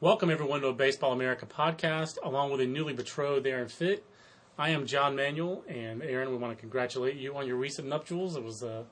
Welcome, everyone, to a Baseball America podcast, along with a newly betrothed Aaron Fitt. I am John Manuel, and Aaron, we want to congratulate you on your recent nuptials. It was, uh,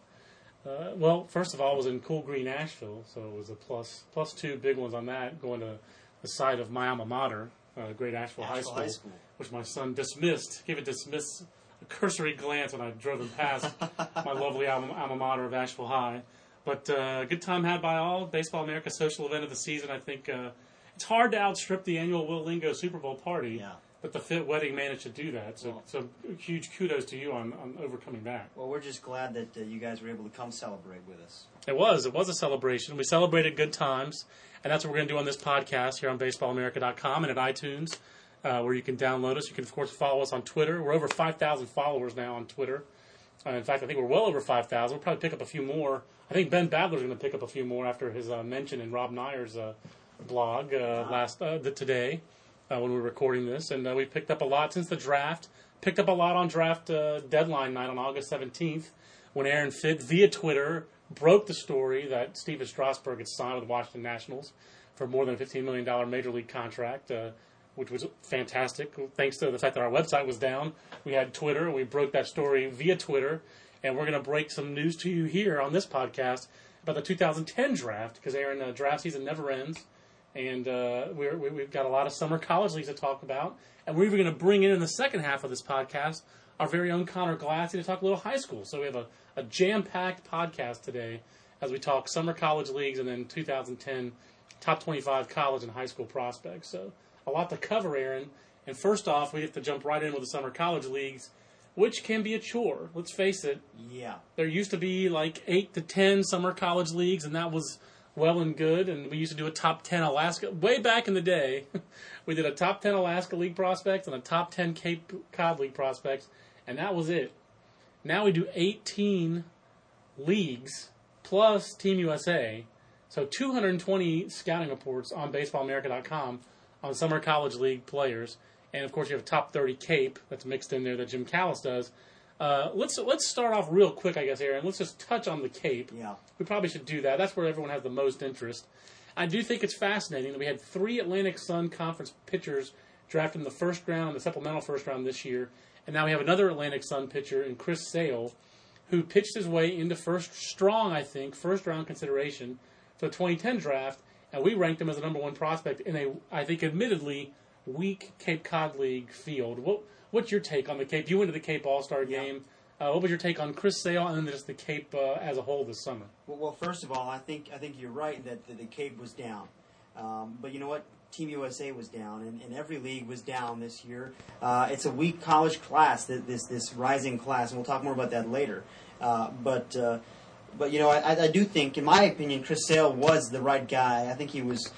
uh, well, first of all, it was in cool green Asheville, so it was a plus, plus two big ones on that, going to the site of my alma mater, uh, Great Asheville, High, School, High School. which my son dismissed, gave a dismiss, a cursory glance when I drove him past my lovely alma, alma mater of Asheville High. But uh, good time had by all. Baseball America social event of the season. I think uh, it's hard to outstrip the annual Will Lingo Super Bowl party. Yeah. But the Fitt Wedding managed to do that. So, Well- so huge kudos to you on, on overcoming that. Well, we're just glad that uh, you guys were able to come celebrate with us. It was. It was a celebration. We celebrated good times, and that's what we're going to do on this podcast here on BaseballAmerica.com and at iTunes, uh, where you can download us. You can, of course, follow us on Twitter. We're over 5,000 followers now on Twitter. Uh, in fact, I think we're well over 5,000. We'll probably pick up a few more. I think Ben Badler's going to pick up a few more after his uh, mention in Rob Neyer's uh, blog uh, last uh, the, today uh, when we were recording this, and uh, we picked up a lot since the draft. Picked up a lot on draft uh, deadline night on August 17th when Aaron Fitt via Twitter broke the story that Stephen Strasburg had signed with the Washington Nationals for more than a $15 million major league contract, uh, which was fantastic. Thanks to the fact that our website was down, we had Twitter. We broke that story via Twitter, and we're going to break some news to you here on this podcast about the 2010 draft because Aaron, uh, draft season never ends and uh, we're, we, we've got a lot of summer college leagues to talk about. And we're even going to bring in in the second half of this podcast our very own Conor Glassey to talk a little high school. So we have a, a jam packed podcast today as we talk summer college leagues and then 2010 top 25 college and high school prospects. So a lot to cover, Aaron. And first off, we have to jump right in with the summer college leagues, which can be a chore. Let's face it, Yeah. there used to be like eight to ten summer college leagues, and that was well and good. And we used to do a top ten Alaska way back in the day. we did a top ten Alaska League prospects and a top ten Cape Cod League prospects, and that was it. Now we do eighteen leagues plus Team USA, so 220 scouting reports on BaseballAmerica.com on summer college league players, and of course you have top 30 Cape that's mixed in there that Jim Callis does. Uh, let's let's start off real quick, I guess, Aaron. Let's just touch on the Cape. Yeah. We probably should do that. That's where everyone has the most interest. I do think it's fascinating that we had three Atlantic Sun Conference pitchers drafted in the first round, the supplemental first round this year, and now we have another Atlantic Sun pitcher in Chris Sale, who pitched his way into first strong, I think, first round consideration for the 2010 draft, and we ranked him as the number one prospect in a, I think, admittedly weak Cape Cod League field. What what's your take on the Cape? You went to the Cape All Star game. Uh, what was your take on Chris Sale and then just the Cape uh, as a whole this summer? Well, well, first of all, I think I think you're right that the, the Cape was down, um, but you know what? Team USA was down, and, and every league was down this year. Uh, it's a weak college class, this this rising class, and we'll talk more about that later. Uh, but uh, but you know, I, I do think, in my opinion, Chris Sale was the right guy. I think he was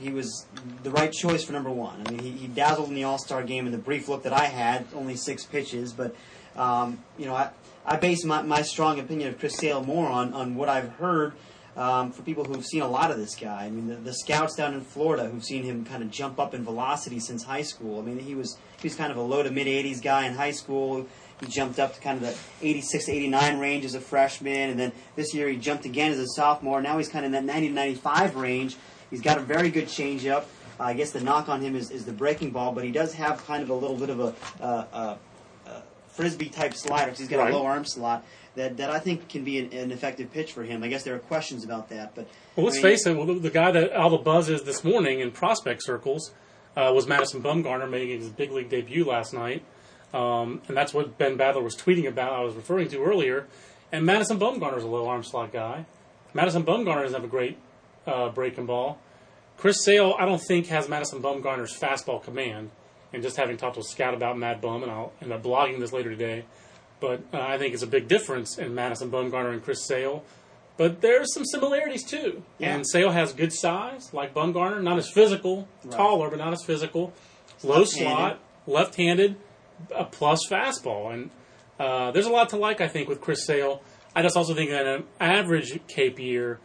he was the right choice for number one. I mean, he, he dazzled in the All Star game in the brief look that I had, only six pitches, but um, you know, I, I base my, my strong opinion of Chris Sale more on, on what I've heard um, for people who've seen a lot of this guy. I mean, the, the scouts down in Florida who've seen him kind of jump up in velocity since high school. I mean, he was he was kind of a low to mid 80s guy in high school. He jumped up to kind of the 86 to 89 range as a freshman, and then this year he jumped again as a sophomore. Now he's kind of in that 90 to 95 range. He's got a very good changeup. Uh, I guess the knock on him is, is the breaking ball, but he does have kind of a little bit of a, uh, uh, uh, frisbee type slider he's got Right. a low arm slot that, that I think can be an, an effective pitch for him. I guess there are questions about that, but Well, let's I mean, face it. Well, the, the guy that all the buzz is this morning in prospect circles uh, was Madison Bumgarner making his big league debut last night, um, and that's what Ben Badler was tweeting about. I was referring to earlier. And Madison Bumgarner is a low arm slot guy. Madison Bumgarner doesn't have a great uh, breaking ball. Chris Sale, I don't think has Madison Bumgarner's fastball command. And just having talked to a scout about Mad Bum, and I'll end up blogging this later today. But uh, I think it's a big difference in Madison Bumgarner and Chris Sale. But there's some similarities too. Yeah. And Sale has good size, like Bumgarner, not as physical, Right. taller, but not as physical. Low Left-handed. slot, left-handed, a plus fastball, and uh, there's a lot to like. I think with Chris Sale. I just also think that an average Cape year,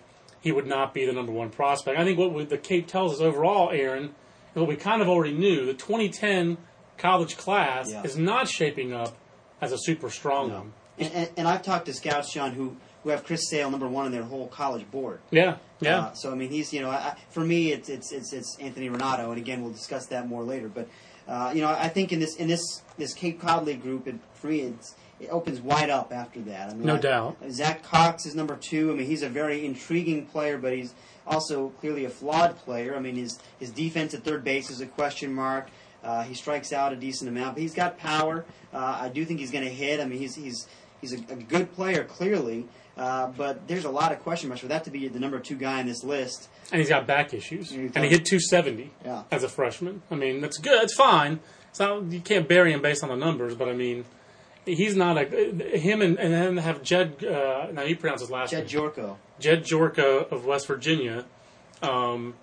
he would not be the number one prospect. I think what we, the Cape tells us overall, Aaron, and what we kind of already knew, the 2010 college class Yeah. is not shaping up as a super strong No. one. And, and, and I've talked to scouts, John, who, who have Chris Sale number one on their whole college board. Yeah, yeah. Uh, so I mean, he's you know, I, for me, it's it's it's it's Anthony Ranaudo, and again, we'll discuss that more later. But uh, you know, I think in this in this this Cape Cod League group, it, for me, it's, it opens wide up after that. I mean, No I- doubt. Zach Cox is number two. I mean, he's a very intriguing player, but he's also clearly a flawed player. I mean, his his defense at third base is a question mark. Uh, he strikes out a decent amount, but he's got power. Uh, I do think he's going to hit. I mean, he's he's he's a, a good player clearly, uh, but there's a lot of question marks for that to be the number two guy on this list. and he's got back issues. And he hit 270 Yeah. as a freshman. I mean, that's good. It's fine. It's not, you can't bury him based on the numbers, but I mean, he's not a him and and then have Jed. Uh, now you pronounce his last Jed name. Gyorko. Jed Gyorko of West Virginia. Um,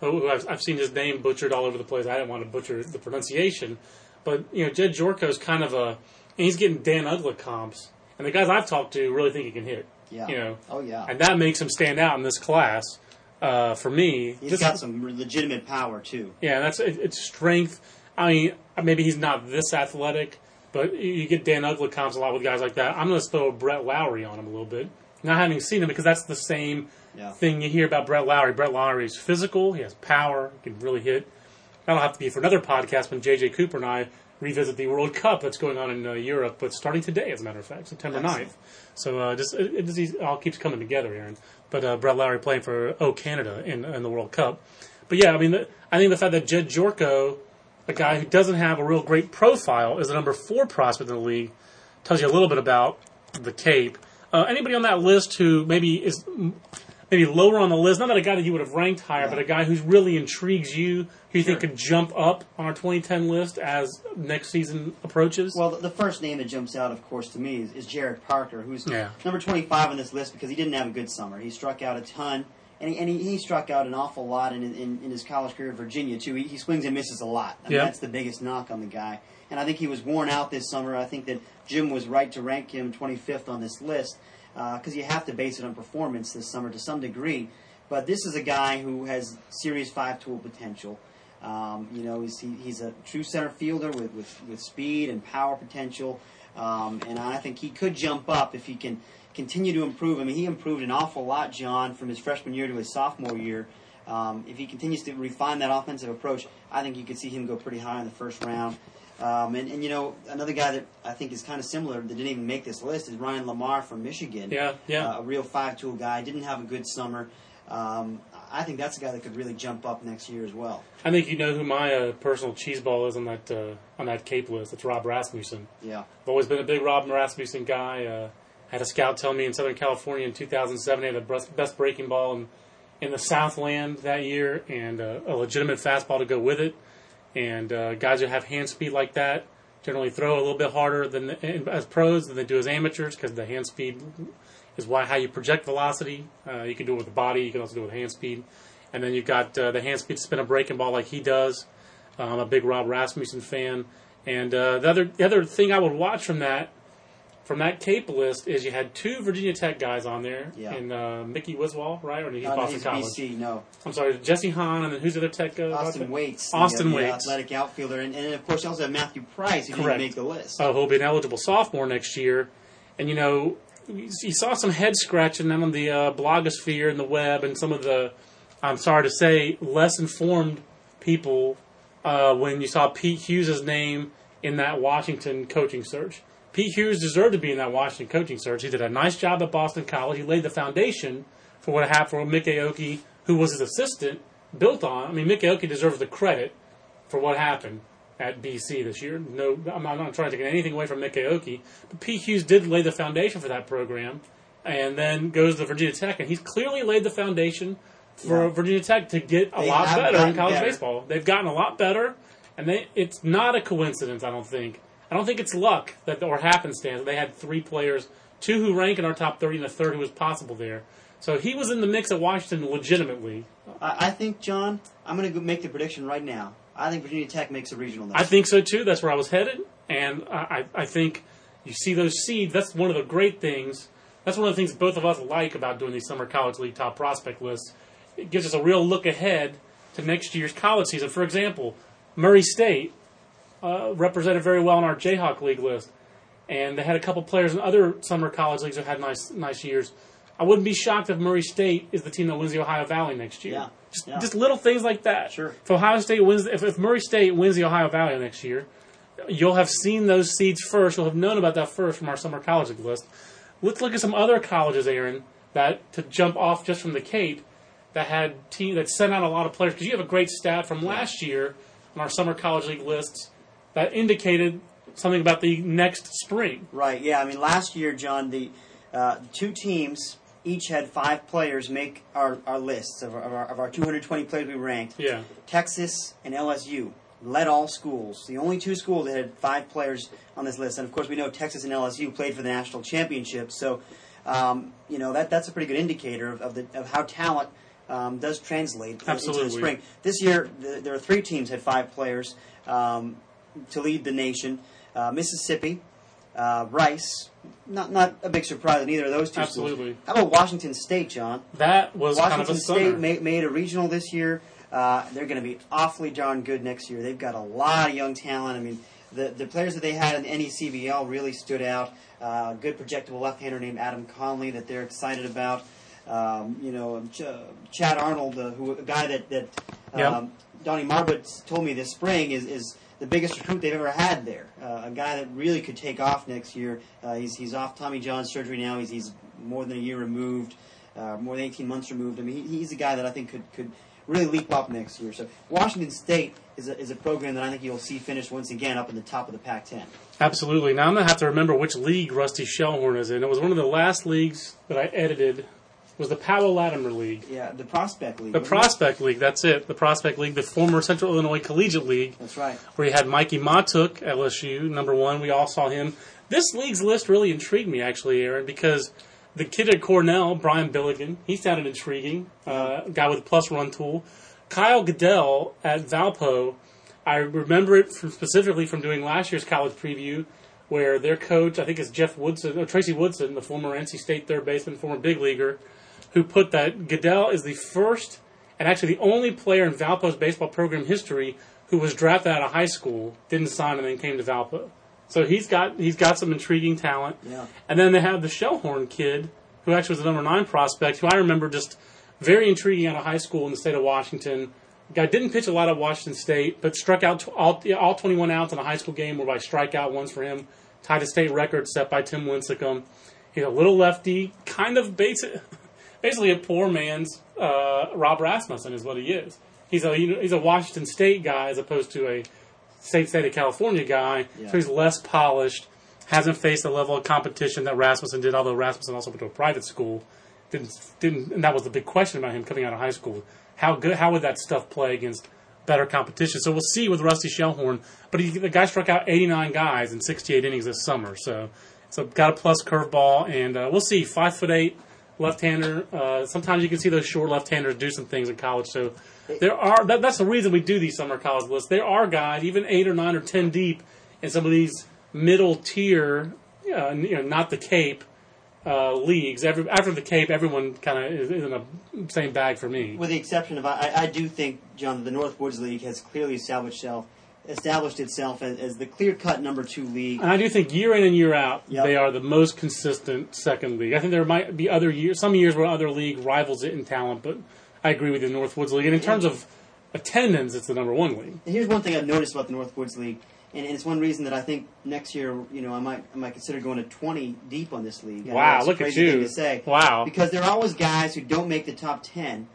who I've, I've seen his name butchered all over the place. I didn't want to butcher the pronunciation, but you know, Jed Gyorko is kind of a. And he's getting Dan Uggla comps, and the guys I've talked to really think he can hit. Yeah. You know, Oh yeah. and that makes him stand out in this class. Uh, for me, He's Just- got some legitimate power too. yeah, that's it, it's strength. I mean, maybe he's not this athletic, but you get Dan Uggla comps a lot with guys like that. I'm going to throw Brett Lawrie on him a little bit, not having seen him because that's the same Yeah. thing you hear about Brett Lawrie. Brett Lawrie is physical, he has power, he can really hit. That'll have to be for another podcast when JJ Cooper and I revisit the World Cup that's going on in uh, Europe, but starting today, as a matter of fact, September Excellent. 9th. So uh, just it, it, just- it all keeps coming together, Aaron. But uh, Brett Lawrie playing for O Canada in, in the World Cup. But yeah, I mean, the, I think the fact that Jed Gyorko, a guy who doesn't have a real great profile, is the number four prospect in the league, tells you a little bit about the Cape. Uh, anybody on that list who maybe is maybe lower on the list, not that a guy that you would have ranked higher, but a guy who really intrigues you, who you think could jump up on our 2010 list as next season approaches? Well, the- the first name that jumps out, of course, to me is, is Jarrett Parker, who's Yeah. number 25 on this list because he didn't have a good summer. He struck out a ton, and he, and he, he struck out an awful lot in, in, in his college career at Virginia, too. He, he swings and misses a lot. I mean, Yeah. that's the biggest knock on the guy. And I think he was worn out this summer. I think that Jim was right to rank him 25th on this list because you have to base it on performance this summer to some degree. But this is a guy who has serious five-tool potential. Um, you know, he's, he, he's a true center fielder with, with, with speed and power potential. Um, and I think he could jump up if he can continue to improve. I mean, he improved an awful lot, John, from his freshman year to his sophomore year. Um, if he continues to refine that offensive approach, I think you could see him go pretty high in the first round. Um, and, and, you know, another guy that I think is kind of similar that didn't even make this list is Ryan LaMarre from Michigan. Yeah, yeah. Uh, a real five tool guy. Didn't have a good summer. Um, I think that's a guy that could really jump up next year as well. I think you know who my uh, personal cheese ball is on that uh, on that Cape list. It's Rob Rasmussen. Yeah. I've always been a big Rob Rasmussen guy. Had a scout tell me in Southern California in 2007 he had the best, breaking ball in, in the Southland that year and uh, a legitimate fastball to go with it. And uh, guys who have hand speed like that generally throw a little bit harder than the, as pros than they do as amateurs because the hand speed is why how you project velocity. Uh, you can do it with the body. You can also do it with hand speed. And then you've got uh, the hand speed to spin a breaking ball like he does. Uh, I'm a big Rob Rasmussen fan. And uh, the other the other thing I would watch from that from that Cape list is you had two Virginia Tech guys on there, Yeah. and uh, Mickey Wiswall, right? Or he's Uh, no, Boston he's College. BC, no. I'm sorry, Jesse Hahn, and then who's the other Tech? Uh, Austin outfit? Wates. Austin uh, the Wates. athletic outfielder. And, and of course, you also have Matthew Price, who Correct. didn't make the list. uh, who'll be an eligible sophomore next year. And you know, you you saw some head scratching on the uh, blogosphere and the web, and some of the, I'm sorry to say, less informed people uh, when you saw Pete Hughes' name in that Washington coaching search. Pete Hughes deserved to be in that Washington coaching search. He did a nice job at Boston College. He laid the foundation for what happened for Mik Aoki, who was his assistant, built on. I mean, Mik Aoki deserves the credit for what happened at BC this year. No, I'm not, I'm not trying to take anything away from Mik Aoki, but Pete Hughes did lay the foundation for that program, and then goes to Virginia Tech, and he's clearly laid the foundation for Yeah. Virginia Tech to get a They lot better in college better. baseball. They've gotten a lot better, and they, it's not a coincidence. I don't think. I don't think it's luck that or happenstance. That they had three players, two who rank in our top thirty, and a third who was possible there. So he was in the mix at Washington legitimately. I, I think, John, I'm going to make the prediction right now. I think Virginia Tech makes a regional I think so too. That's where I was headed, and I, I I think you see those seeds. That's one of the great things. That's one of the things both of us like about doing these summer college league top prospect lists. It gives us a real look ahead to next year's college season. For example, Murray State uh, represented very well in our Jayhawk League list, and they had a couple players in other summer college leagues who had nice nice years. I wouldn't be shocked if Murray State is the team that wins the Ohio Valley next year. Yeah, Just, yeah. just little things like that. Sure. If Ohio State wins, if, if Murray State wins the Ohio Valley next year, you'll have seen those seeds first. You'll have known about that first from our summer college league list. Let's look at some other colleges, Aaron, that to jump off just from the Cape, that had team that sent out a lot of players. Because you have a great stat from last year on our summer college league lists that indicated something about the next spring. Right. Yeah. I mean, last year, John, the uh, two teams each had five players make our, our lists of our, of our, of our 220 players we ranked. Yeah. Texas and LSU led all schools. The only two schools that had five players on this list, and of course we know Texas and LSU played for the national championship. So, um, you know that that's a pretty good indicator of, of the of how talent um, does translate into the spring. This year, the, there are three teams had five players um, to lead the nation: uh, Mississippi, uh, Rice. Not not a big surprise in either of those two Absolutely. schools. How about Washington State, John? That was kind Washington of a State made, made a regional this year. Uh, they're going to be awfully darn good next year. They've got a lot of young talent. I mean, the the players that they had in the NECBL really stood out. Uh, good projectable left-hander named Adam Conley that they're excited about. Um, you know, Ch- Chad Arnold, uh, who a guy that that Yep. um, Donnie Marbut told me this spring is is the biggest recruit they've ever had there. Uh, a guy that really could take off next year. Uh, he's he's off Tommy John surgery now. He's he's more than a year removed, uh, more than 18 months removed. I mean, he, he's a guy that I think could could really leap up next year. So Washington State is a, is a program that I think you'll see finish once again up in the top of the Pac-10. Absolutely. Now I'm gonna have to remember which league Rusty Shellhorn is in. It was one of the last leagues that I edited. Was the Powell Latimer League, Yeah, the Prospect League. the wasn't it? Prospect League? That's it. The Prospect League, the former Central Illinois Collegiate League, That's right. where you had Mikie Mahtook, LSU, number one. We all saw him. This league's list really intrigued me, actually, Aaron, because the kid at Cornell, Brian Billigan, he sounded intriguing. Uh, guy with a plus run tool. Kyle Goodell at Valpo, I remember it from, specifically from doing last year's college preview, where their coach, I think it's Jeff Woodson, or Tracy Woodson, the former NC State third baseman, former big leaguer, who put that Goodell is the first and actually the only player in Valpo's baseball program history who was drafted out of high school, didn't sign, and then came to Valpo. So he's got he's got some intriguing talent. Yeah. And then they have the Shellhorn kid, who actually was the number nine prospect, who I remember just very intriguing out of high school in the state of Washington. Guy didn't pitch a lot at Washington State, but struck out all, yeah, all 21 outs in a high school game were by strikeout ones for him. Tied a state record set by Tim Lincecum. He's a little lefty, kind of basic, basically a poor man's uh, Rob Rasmussen is what he is. He's a he's a Washington State guy as opposed to a state state of California guy. Yeah. So he's less polished, hasn't faced the level of competition that Rasmussen did. Although Rasmussen also went to a private school, didn't didn't, and that was the big question about him coming out of high school. How good? How would that stuff play against better competition? So we'll see with Rusty Shellhorn. But he, the guy struck out 89 guys in 68 innings this summer. So so got a plus curveball, and uh, we'll see. Five foot eight left-hander. Uh, sometimes you can see those short left-handers do some things in college. So there are that, that's the reason we do these summer college lists. There are guys, even eight or nine or ten deep, in some of these middle tier, uh, you know, not the Cape uh, leagues. Every, after the Cape, everyone kind of is, is in the same bag for me. With the exception of, I, I do think, John, the North Woods League has clearly established itself, established itself as, as the clear-cut number two league. And I do think year in and year out, Yep. they are the most consistent second league. I think there might be other years, some years where other league rivals it in talent, but I agree with the Northwoods League. And in terms of attendance, it's the number one league. And here's one thing I've noticed about the Northwoods League, and, and it's one reason that I think next year, you know, I might I might consider going to 20 deep on this league. I Wow, look at you. thing to say. Wow. Because there are always guys who don't make the top 10,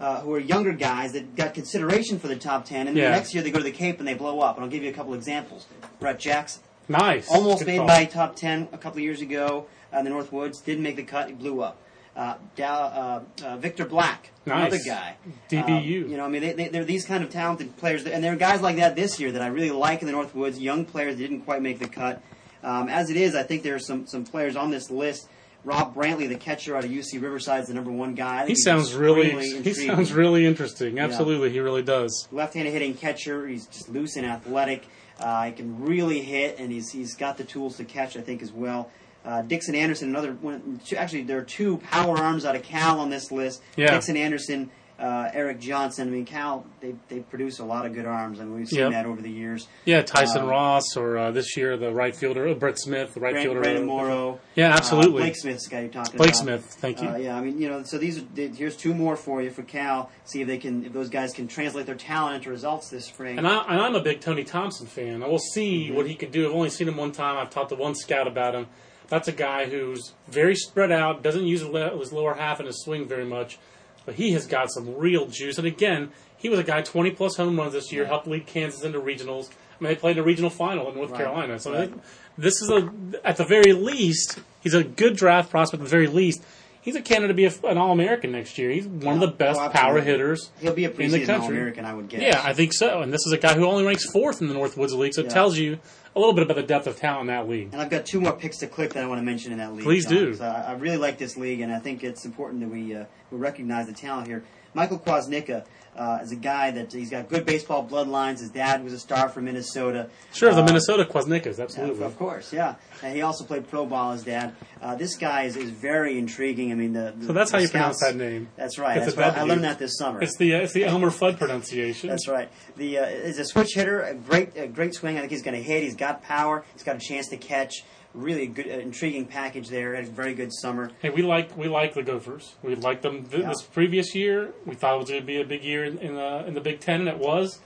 uh, who are younger guys that got consideration for the top 10, and then Yeah. the next year they go to the Cape and they blow up. And I'll give you a couple examples. Brett Jackson, Nice. almost Good made call. by top 10 a couple of years ago uh, in the North Woods, didn't make the cut, he blew up. Uh, Dow, uh, uh, Victor Black, another Nice. guy. DBU. Um, you know, I mean, they, they, they're these kind of talented players, and there are guys like that this year that I really like in the North Woods. Young players that didn't quite make the cut. Um, as it is, I think there are some some players on this list. Rob Brantley, the catcher out of UC Riverside, is the number one guy. He sounds really extremely he sounds really interesting. Absolutely, he really does. left-handed hitting catcher. He's just loose and athletic. Uh, he can really hit, and he's he's got the tools to catch. I think as well. Uh, Dixon Anderson, another one. Two, actually, there are two power arms out of Cal on this list. Yeah. Dixon Anderson, uh, Eric Johnson. I mean, Cal, they, they produce a lot of good arms. I mean, we've seen Yep. that over the years. Yeah, Tyson Um, Ross, or uh, this year the right fielder, uh, Brett Smith, the right fielder. Brandon Morrow. Yeah, Uh, absolutely. Blake Smith's the guy you're talking Blake about. Smith, thank you. Uh, yeah, I mean, you know, so these are, here's two more for you for Cal. See if they can, if those guys can translate their talent into results this spring. And, I, and I'm a big Tony Thompson fan. I will see Mm-hmm. what he can do. I've only seen him one time. I've talked to one scout about him. That's a guy who's very spread out, doesn't use his lower half in his swing very much, but he has got some real juice. And again, he was a guy 20 plus home runs this year, helped lead Kansas into regionals. I mean, they played in a regional final in North Right. Carolina. So Right. this is a, at the very least, he's a good draft prospect. At the very least, he's a candidate to be a, an All American next year. He's one of the best Oh, power hitters. He'll be a in the preseason country. All-American, I would guess. Yeah, I think so. And this is a guy who only ranks fourth in the Northwoods League, so it tells you a little bit about the depth of talent in that league. And I've got two more picks to click that I want to mention in that league. Please do. So I, I really like this league, and I think it's important that we uh, we recognize the talent here. Michael Kvasnicka uh, is a guy that he's got good baseball bloodlines. His dad was a star from Minnesota. Sure, the Uh, Minnesota yeah, absolutely. of course, yeah. And he also played pro ball. His dad. Uh, this guy is, is very intriguing. I mean, the, the So that's the how you pronounce that name. That's right. It's That's right. I learned that this summer. It's the uh, it's the Elmer Fudd pronunciation. That's right. The uh, is a switch hitter, a great a great swing. I think he's going to hit. He's got power. He's got a chance to catch. Really good, uh, intriguing package there. Had a very good summer. Hey, we like we like the Gophers. We liked them th- Yeah. this previous year. We thought it was going to be a big year in, in the in the Big Ten, and it was.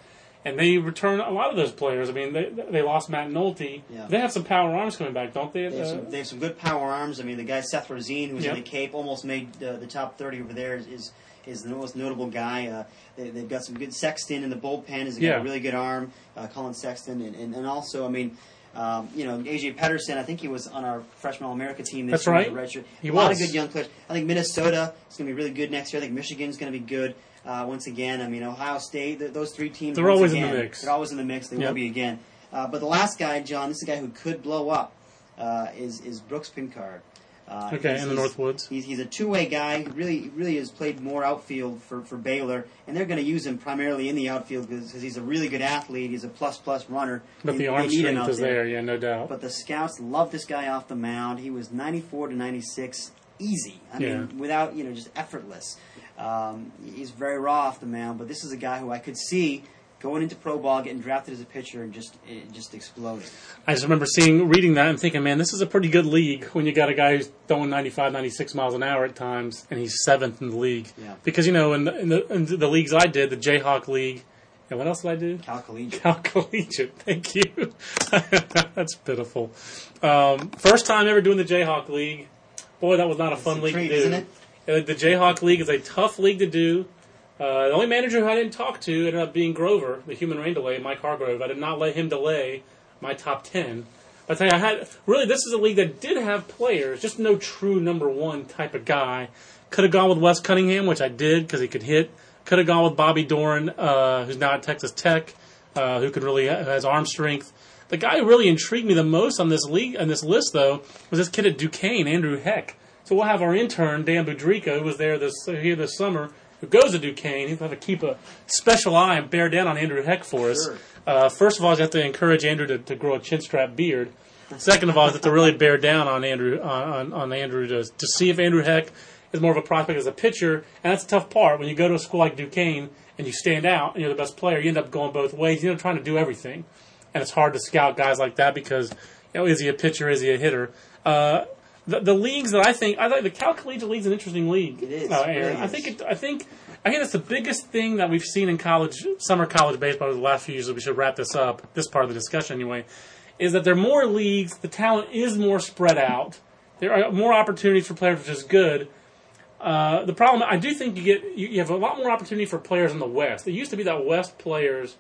And they return a lot of those players. I mean, they they lost Matt Nolte. Yeah. They have some power arms coming back, don't they? They have, Uh, some, they have some good power arms. I mean, the guy Seth Rosin, who's Yeah. in the Cape, almost made uh, the top thirty over there. Is is, is the most notable guy. Uh, they, they've got some good Sexton in the bullpen. Has got Yeah. a really good arm. Uh, Colin Sexton, and, and, and also, I mean. Um, you know, AJ Pedersen. I think he was on our freshman All America team this That's year. right. redshirt. He a lot of good young players. I think Minnesota is going to be really good next year. I think Michigan's going to be good uh, once again. I mean, Ohio State. Th- those three teams. They're always in the mix. They're always in the mix. They Yep. will be again. Uh, but the last guy, John, this is a guy who could blow up. Uh, is is Brooks Pinckard. Uh, Okay, in the Northwoods. He's, he's a two way guy. He really really has played more outfield for, for Baylor, and they're going to use him primarily in the outfield because he's a really good athlete. He's a plus plus runner. but They- the arm strength is there. Yeah, no doubt. But the scouts love this guy off the mound. He was 94 to 96, easy. I Yeah. mean, without you know, just effortless. Um, he's very raw off the mound, but this is a guy who I could see going into pro ball, getting drafted as a pitcher, and just eh, just exploding. I just remember seeing, reading that and thinking, man, this is a pretty good league when you got a guy who's throwing 95, 96 miles an hour at times, and he's seventh in the league. Yeah. Because, you know, in the, in the, in the leagues I did, the Jayhawk League, and what else did I do? Cal Collegiate. Cal Collegiate. Thank you. That's pitiful. Um, first time ever doing the Jayhawk League. Boy, that was not a fun a league treat, to do. isn't it? Uh, The Jayhawk League is a tough league to do. Uh, the only manager who I didn't talk to ended up being Grover, the human rain delay, Mike Hargrove. I did not let him delay my top ten. But I tell you, I had really this is a league that did have players, just no true number one type of guy. Could have gone with Wes Cunningham, which I did because he could hit. Could have gone with Bobby Doran, uh, who's now at Texas Tech, uh, who could really who has arm strength. The guy who really intrigued me the most on this league on this list, though, was this kid at Duquesne, Andrew Heck. So we'll have our intern Dan Budrica, who was there this here this summer, who goes to Duquesne. He'll have to keep a special eye and bear down on Andrew Heck for us. Sure. Uh, first of all, you have to encourage Andrew to, to grow a chin strap beard. Second of all, you have to really bear down on Andrew on, on, on Andrew to, to see if Andrew Heck is more of a prospect as a pitcher, and that's a tough part when you go to a school like Duquesne and you stand out and you're the best player. You end up going both ways. You end up trying to do everything, and it's hard to scout guys like that because you know is he a pitcher, is he a hitter? Uh, the, the leagues that I think I think the Cal Collegiate League is an interesting league. It is, uh, Aaron. really I think it, I think I think that's the biggest thing that we've seen in college summer college baseball over the last few years. We should wrap this up. This part of the discussion anyway is that there are more leagues. The talent is more spread out. There are more opportunities for players, which is good. Uh, the problem, I do think you get you, you have a lot more opportunity for players in the West. It used to be that West players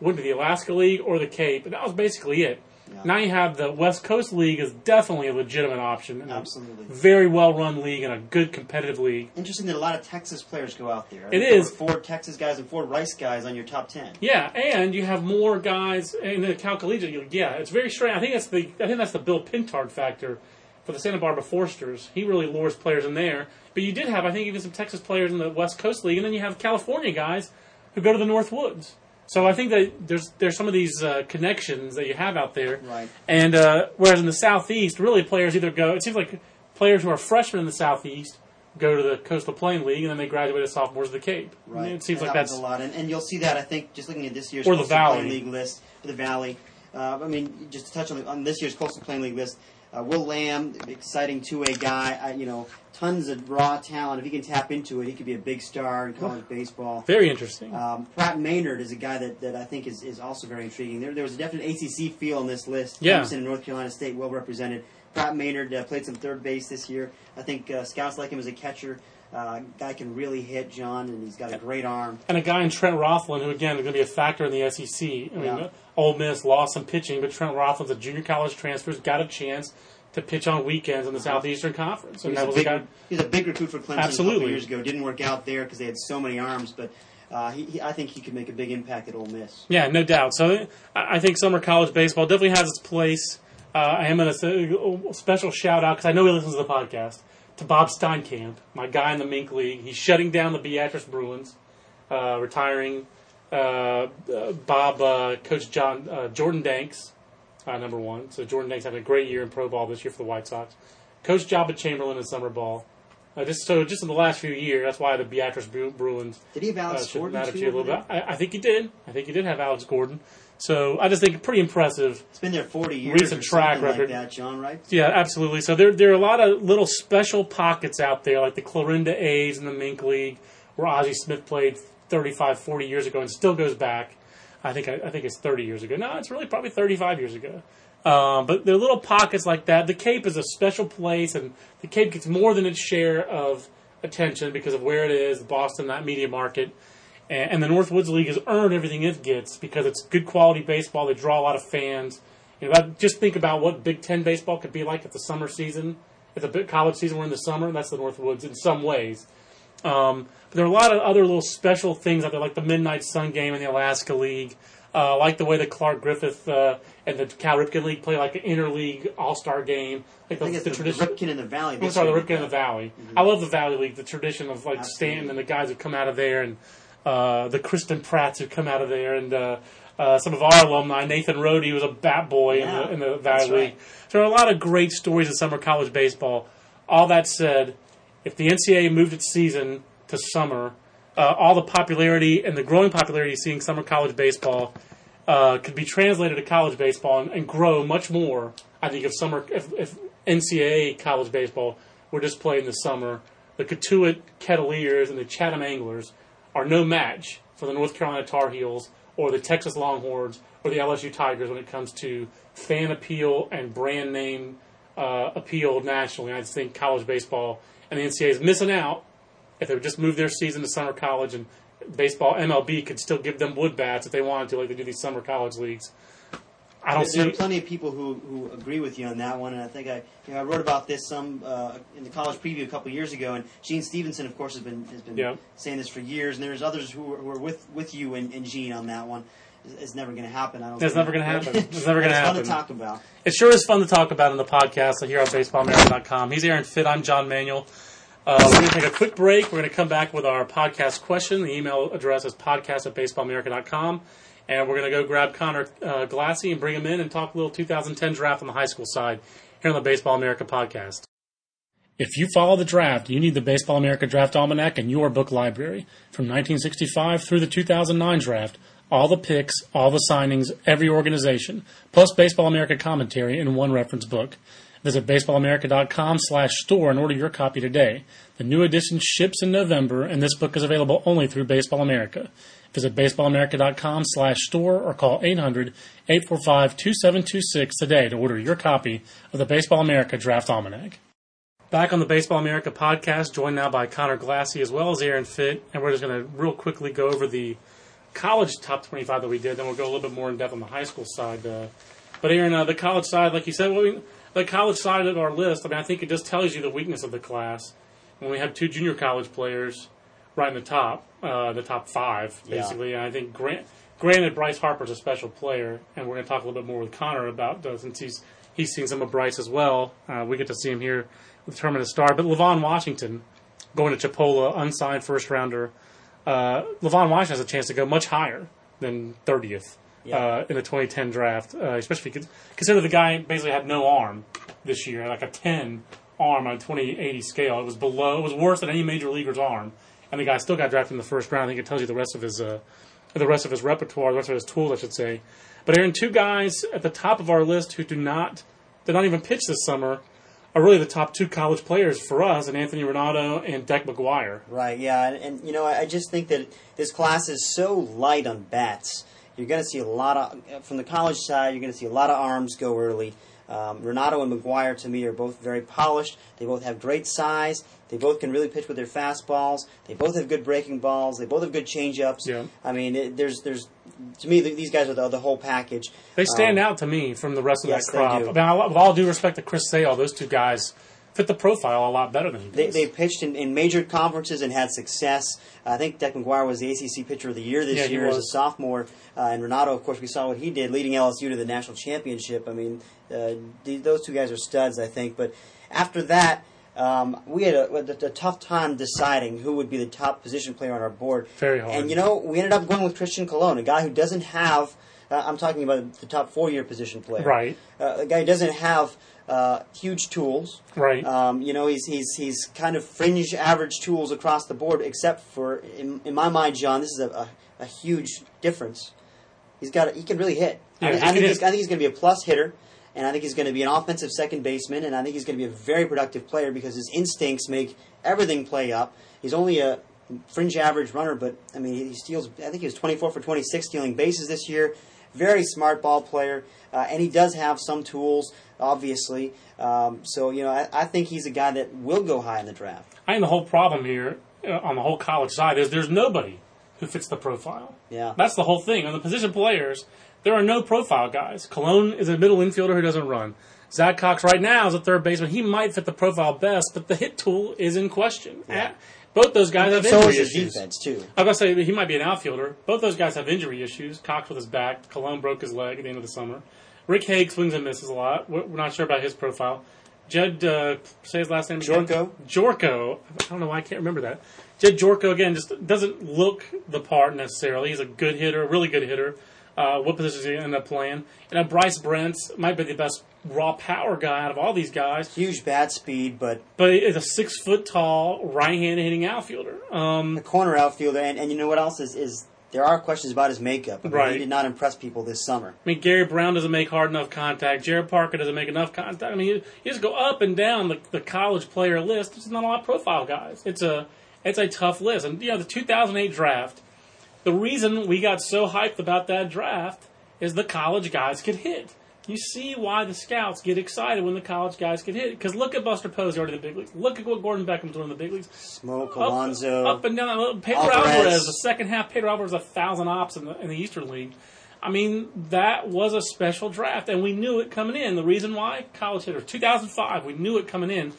went to the Alaska League or the Cape, and that was basically it. Yeah. Now you have the West Coast League is definitely a legitimate option. Absolutely. very well run league and a good competitive league. Interesting that a lot of Texas players go out there. It there is. four Texas guys and four Rice guys on your top ten. Yeah, and you have more guys in the Cal Collegiate. League. Yeah, it's very strange. I think that's the I think that's the Bill Pintard factor for the Santa Barbara Foresters. He really lures players in there. But you did have, I think, even some Texas players in the West Coast League, and then you have California guys who go to the North Woods. So I think that there's there's some of these uh, connections that you have out there. Right. And uh, whereas in the Southeast, really players either go. It seems like players who are freshmen in the Southeast go to the Coastal Plain League, and then they graduate as sophomores of the Cape. Right. It seems That like that's a lot, and, and you'll see that I think just looking at this year's Or the Valley. Plain League list, the Valley. Uh, I mean, just to touch on, the, on this year's Coastal Plain League list, uh, Will Lamb, exciting two-way guy. Uh, you know, tons of raw talent. If he can tap into it, he could be a big star in college baseball. very interesting. Um, Pratt Maynard is a guy that, that I think is, is also very intriguing. There, there was a definite ACC feel on this list. Yeah. Clemson and North Carolina State well represented. Pratt Maynard uh, played some third base this year. I think uh, scouts like him as a catcher. Uh, guy can really hit, John, and he's got a great arm. and a guy in Trent Rothlin, who again is going to be a factor in the SEC. I mean, Yeah. Ole Miss lost some pitching, but Trent Rothlin's a junior college transfer, has got a chance to pitch on weekends in the Southeastern Conference, and was, that a was a big, guy. he was a big recruit for Clemson a Absolutely. couple years ago. Didn't work out there because they had so many arms, but uh, he, he, I think he could make a big impact at Ole Miss. Yeah, no doubt. So I I think summer college baseball definitely has its place. Uh, I am going to say a special shout out because I know he listens to the podcast to Bob Steinkamp, my guy in the Mink League. He's shutting down the Beatrice Bruins, uh, retiring. Uh, uh, Bob, uh, Coach John uh, Jordan Danks, uh, number one. So Jordan Danks having a great year in pro ball this year for the White Sox. Coach Joba Chamberlain in summer ball. Uh, just so just in the last few years, that's why the Beatrice Bru- Bruins Did he have uh, Alex should Gordon matter to too you a little bit. I, I think he did. I think he did have Alex Gordon. So I just think pretty impressive. It's been there 40 years. Recent track record. Like that, John, right? Yeah, absolutely. So there, there are a lot of little special pockets out there, like the Clarinda A's in the Mink League, where Ozzie Smith played 35, 40 years ago and still goes back. I think I, I think it's 30 years ago. No, it's really probably 35 years ago. Um, but there are little pockets like that. The Cape is a special place, and the Cape gets more than its share of attention because of where it is, Boston, that media market. And, the Northwoods League has earned everything it gets because it's good quality baseball. They draw a lot of fans. You know, just think about what Big Ten baseball could be like if the summer season, if the big college season were in the summer. That's the Northwoods in some ways. Um, but there are a lot of other little special things out there, like the Midnight Sun game in the Alaska League. Uh, like the way the Clark Griffith uh, and the Cal Ripken League play like an interleague All Star game, like I think the, it's the the, tradition. Ripken in the Valley. I'm sorry, the. Ripken in the Valley. I love the Valley League, the tradition of like Absolutely. Stanton and the guys who come out of there, and uh, the Kristen Pratts who come out of there, and uh, uh, some of our alumni. Nathan Rohde was a bat boy Yeah, in the in the Valley right. League. So there are a lot of great stories in summer college baseball. All that said, if the NCAA moved its season to summer, uh, all the popularity and the growing popularity you see in summer college baseball uh, could be translated to college baseball and, and grow much more. I think if summer, if, if NCAA college baseball were just played in the summer, the Cotuit Kettleers and the Chatham Anglers are no match for the North Carolina Tar Heels or the Texas Longhorns or the LSU Tigers when it comes to fan appeal and brand name uh, appeal nationally. I think college baseball and the NCAA is missing out if they would just move their season to summer college and baseball MLB could still give them wood bats if they wanted to, like they do these summer college leagues. I don't There see. plenty of people who, who agree with you on that one, and I think I you know, I wrote about this some uh, in the college preview a couple of years ago. And Gene Stephenson, of course, has been has been Yeah. saying this for years. And there's others who are, who are with with you and, and Gene on that one. It's, it's never going to happen. I don't. It's never gonna happen. It's never gonna It's happen. Fun to talk about. It sure is fun to talk about in the podcast here on BaseballAmerica.com. He's Aaron Fitt. I'm John Manuel. Uh, we're going to take a quick break. We're going to come back with our podcast question. The email address is podcast at BaseballAmerica.com. And we're going to go grab Conor uh, Glassey and bring him in and talk a little 2010 draft on the high school side here on the Baseball America podcast. If you follow the draft, you need the Baseball America Draft Almanac in your book library. From 1965 through the 2009 draft, all the picks, all the signings, every organization, plus Baseball America commentary in one reference book. Visit baseballamerica.com slash store and order your copy today. The new edition ships in November, and this book is available only through Baseball America. Visit baseballamerica.com slash store or call 800-845-2726 today to order your copy of the Baseball America Draft Almanac. Back on the Baseball America podcast, joined now by Conor Glassey as well as Aaron Fitt, and we're just going to real quickly go over the college top 25 that we did, then we'll go a little bit more in depth on the high school side. Uh, but Aaron, uh, the college side, like you said, well, we, the college side of our list, I mean, I think it just tells you the weakness of the class when we have two junior college players right in the top, uh, the top five, Yeah. basically. And I think, grant, granted, Bryce Harper's a special player, and we're going to talk a little bit more with Conor about uh, since he's he's seen some of Bryce as well. Uh, we get to see him here with the tournament star. But Levon Washington going to Chipola, unsigned first rounder. Uh, Levon Washington has a chance to go much higher than 30th Yeah. uh, in the 2010 draft, uh, especially con- consider the guy basically had no arm this year, like a 10 arm on a 2080 scale. It was below. It was worse than any major leaguer's arm, and the guy still got drafted in the first round. I think it tells you the rest of his uh, the rest of his repertoire, the rest of his tools, I should say. But Aaron, two guys at the top of our list who do not did not even pitch this summer are really the top two college players for us, and Anthony Ranaudo and Deck McGuire. Right, yeah, and, and you know, I just think that this class is so light on bats. You're going to see a lot of from the college side. You're going to see a lot of arms go early. Um, Ranaudo and McGuire, to me, are both very polished. They both have great size. They both can really pitch with their fastballs. They both have good breaking balls. They both have good changeups. Yeah. I mean, it, there's, there's, to me, th- these guys are the, the whole package. They stand Um, out to me from the rest of yes, that they crop. do. I mean, I- with all due respect to Chris Sale, those two guys fit the profile a lot better than he They, does. they pitched in, in major conferences and had success. I think Deck McGuire was the ACC Pitcher of the Year this Yeah, year as a sophomore. Uh, and Ranaudo, of course, we saw what he did, leading LSU to the national championship. I mean, uh, th- those two guys are studs, I think. But after that, um, we had a, a, a tough time deciding who would be the top position player on our board. Very hard. And you know, we ended up going with Christian Colon, a guy who doesn't have. Uh, I'm talking about the top four-year position player. Right. Uh, a guy who doesn't have uh, huge tools. Right. Um, you know, he's he's he's kind of fringe average tools across the board, except for in, in my mind, John. This is a, a, a huge difference. He's got a, he can really hit. Yeah, I, I think he's, hit. I think he's going to be a plus hitter, and I think he's going to be an offensive second baseman, and I think he's going to be a very productive player because his instincts make everything play up. He's only a fringe average runner, but I mean he steals. I think he was 24 for 26 stealing bases this year. Very smart ball player, uh, and he does have some tools, obviously. Um, so you know, I, I think he's a guy that will go high in the draft. I think the whole problem here uh, on the whole college side is there's nobody who fits the profile. Yeah. That's the whole thing. On the position players, there are no profile guys. Colon is a middle infielder who doesn't run. Zach Cox right now is a third baseman. He might fit the profile best, but the hit tool is in question. Yeah. Both those guys have so injury is his issues. defense too. I was gonna say he might be an outfielder. Both those guys have injury issues. Cox with his back. Colon broke his leg at the end of the summer. Rick Hague swings and misses a lot. We're we're not sure about his profile. Jed, uh, say his last name. again. Gyorko? Gyorko. I don't know why I can't remember that. Jed Gyorko again just doesn't look the part necessarily. He's a good hitter, really good hitter. Uh, what position does he end up playing? And uh, Bryce Brentz might be the best raw power guy out of all these guys, Huge bat speed, but but he's a six foot tall right hand hitting outfielder. Um, a corner outfielder. And, and you know what else is, is there are questions about his makeup. I mean, Right. He did not impress people this summer. I mean, Gary Brown doesn't make hard enough contact. Jarrett Parker doesn't make enough contact. I mean, you, you just go up and down the, the college player list. There's not a lot of profile guys. It's a it's a tough list. And you know, the 2008 draft. The reason we got so hyped about that draft is the college guys could hit. You see why the scouts get excited when the college guys can hit. Because look at Buster Posey already in the big leagues. Look at what Gordon Beckham's doing in the big leagues. Smoke, Up- Alonso. Up, and down. Pedro Alvarez. Alvarez, the second half, Pedro Alvarez, a thousand ops in the, in the Eastern League. I mean, that was a special draft, and we knew it coming in. The reason why? College hitters. 2005, we knew it coming in.